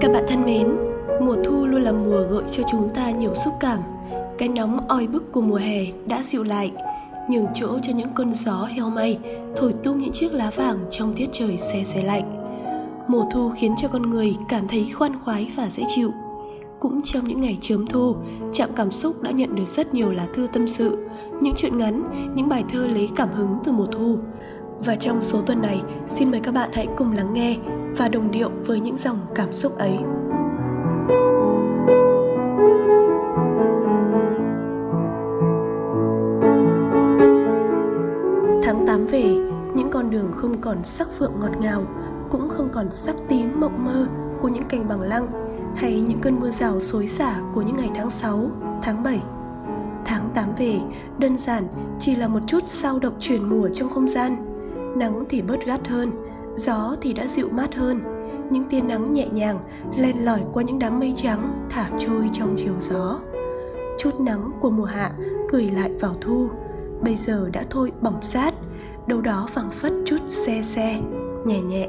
Các bạn thân mến, mùa thu luôn là mùa gợi cho chúng ta nhiều xúc cảm. Cái nóng oi bức của mùa hè đã dịu lại, nhường chỗ cho những cơn gió heo may thổi tung những chiếc lá vàng trong tiết trời se se lạnh. Mùa thu khiến cho con người cảm thấy khoan khoái và dễ chịu. Cũng trong những ngày chớm thu, trạm cảm xúc đã nhận được rất nhiều lá thư tâm sự, những chuyện ngắn, những bài thơ lấy cảm hứng từ mùa thu và trong số tuần này xin mời các bạn hãy cùng lắng nghe và đồng điệu với những dòng cảm xúc ấy Tháng 8 về, những con đường không còn sắc phượng ngọt ngào, cũng không còn sắc tím mộng mơ của những cành bằng lăng hay những cơn mưa rào xối xả của những ngày tháng 6, tháng 7. Tháng 8 về, đơn giản chỉ là một chút sao động chuyển mùa trong không gian. Nắng thì bớt gắt hơn, gió thì đã dịu mát hơn. Những tia nắng nhẹ nhàng len lỏi qua những đám mây trắng thả trôi trong chiều gió. Chút nắng của mùa hạ gửi lại vào thu, bây giờ đã thôi bỏng sát, đâu đó phẳng phất chút xe xe, nhẹ nhẹ.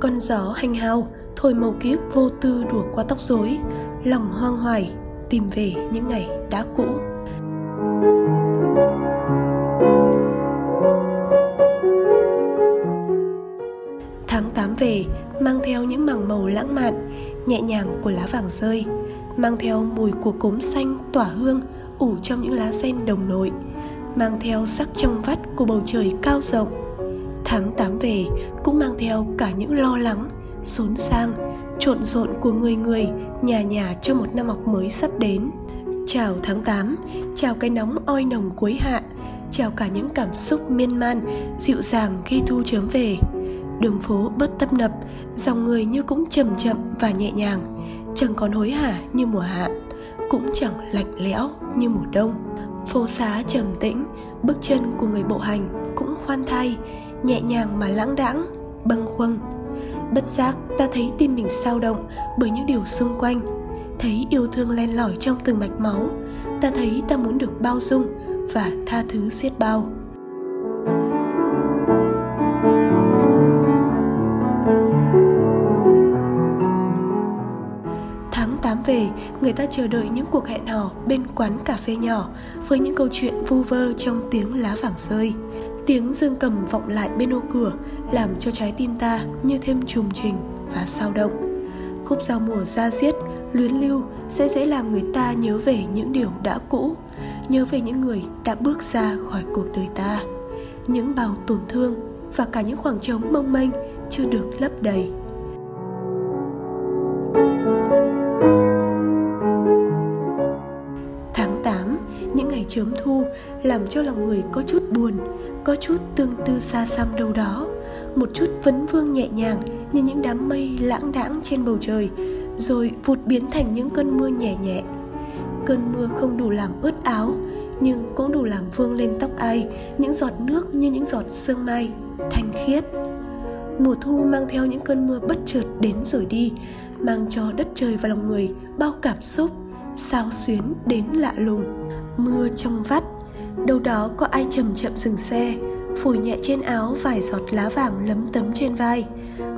Con gió hanh hao, thổi màu kiếp vô tư đùa qua tóc rối, lòng hoang hoài, tìm về những ngày đã cũ. Tháng 8 về, mang theo những mảng màu lãng mạn, nhẹ nhàng của lá vàng rơi, mang theo mùi của cốm xanh tỏa hương ủ trong những lá sen đồng nội, mang theo sắc trong vắt của bầu trời cao rộng. Tháng 8 về cũng mang theo cả những lo lắng, xốn sang, trộn rộn của người người, nhà nhà cho một năm học mới sắp đến. Chào tháng 8, chào cái nóng oi nồng cuối hạ, chào cả những cảm xúc miên man, dịu dàng khi thu chớm về. Đường phố bớt tấp nập, dòng người như cũng chậm chậm và nhẹ nhàng, chẳng còn hối hả như mùa hạ, cũng chẳng lạnh lẽo như mùa đông. Phố xá trầm tĩnh, bước chân của người bộ hành cũng khoan thai, nhẹ nhàng mà lãng đãng, bâng khuâng. Bất giác ta thấy tim mình sao động bởi những điều xung quanh, thấy yêu thương len lỏi trong từng mạch máu, ta thấy ta muốn được bao dung và tha thứ xiết bao. Về, người ta chờ đợi những cuộc hẹn hò bên quán cà phê nhỏ với những câu chuyện vu vơ trong tiếng lá vàng rơi. Tiếng dương cầm vọng lại bên ô cửa làm cho trái tim ta như thêm trùng trình và sao động. Khúc giao mùa ra diết, luyến lưu sẽ dễ làm người ta nhớ về những điều đã cũ, nhớ về những người đã bước ra khỏi cuộc đời ta. Những bào tổn thương và cả những khoảng trống mong manh chưa được lấp đầy. Chớm thu làm cho lòng người có chút buồn, có chút tương tư xa xăm đâu đó, một chút vấn vương nhẹ nhàng như những đám mây lãng đãng trên bầu trời, rồi vụt biến thành những cơn mưa nhẹ nhẹ. Cơn mưa không đủ làm ướt áo, nhưng cũng đủ làm vương lên tóc ai những giọt nước như những giọt sương mai, thanh khiết. Mùa thu mang theo những cơn mưa bất chợt đến rồi đi, mang cho đất trời và lòng người bao cảm xúc, sao xuyến đến lạ lùng. Mưa trong vắt, đâu đó có ai chậm chậm dừng xe, phủi nhẹ trên áo vài giọt lá vàng lấm tấm trên vai,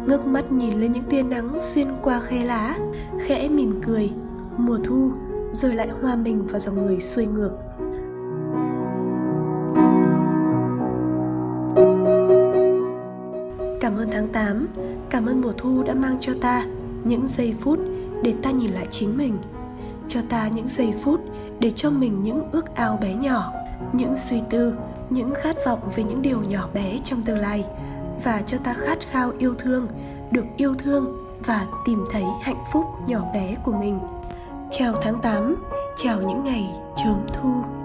ngước mắt nhìn lên những tia nắng xuyên qua khe lá, khẽ mỉm cười, mùa thu rồi lại hòa mình vào dòng người xuôi ngược. Cảm ơn tháng 8, cảm ơn mùa thu đã mang cho ta những giây phút để ta nhìn lại chính mình, cho ta những giây phút để cho mình những ước ao bé nhỏ, những suy tư, những khát vọng về những điều nhỏ bé trong tương lai và cho ta khát khao yêu thương, được yêu thương và tìm thấy hạnh phúc nhỏ bé của mình. Chào tháng 8, chào những ngày chớm thu.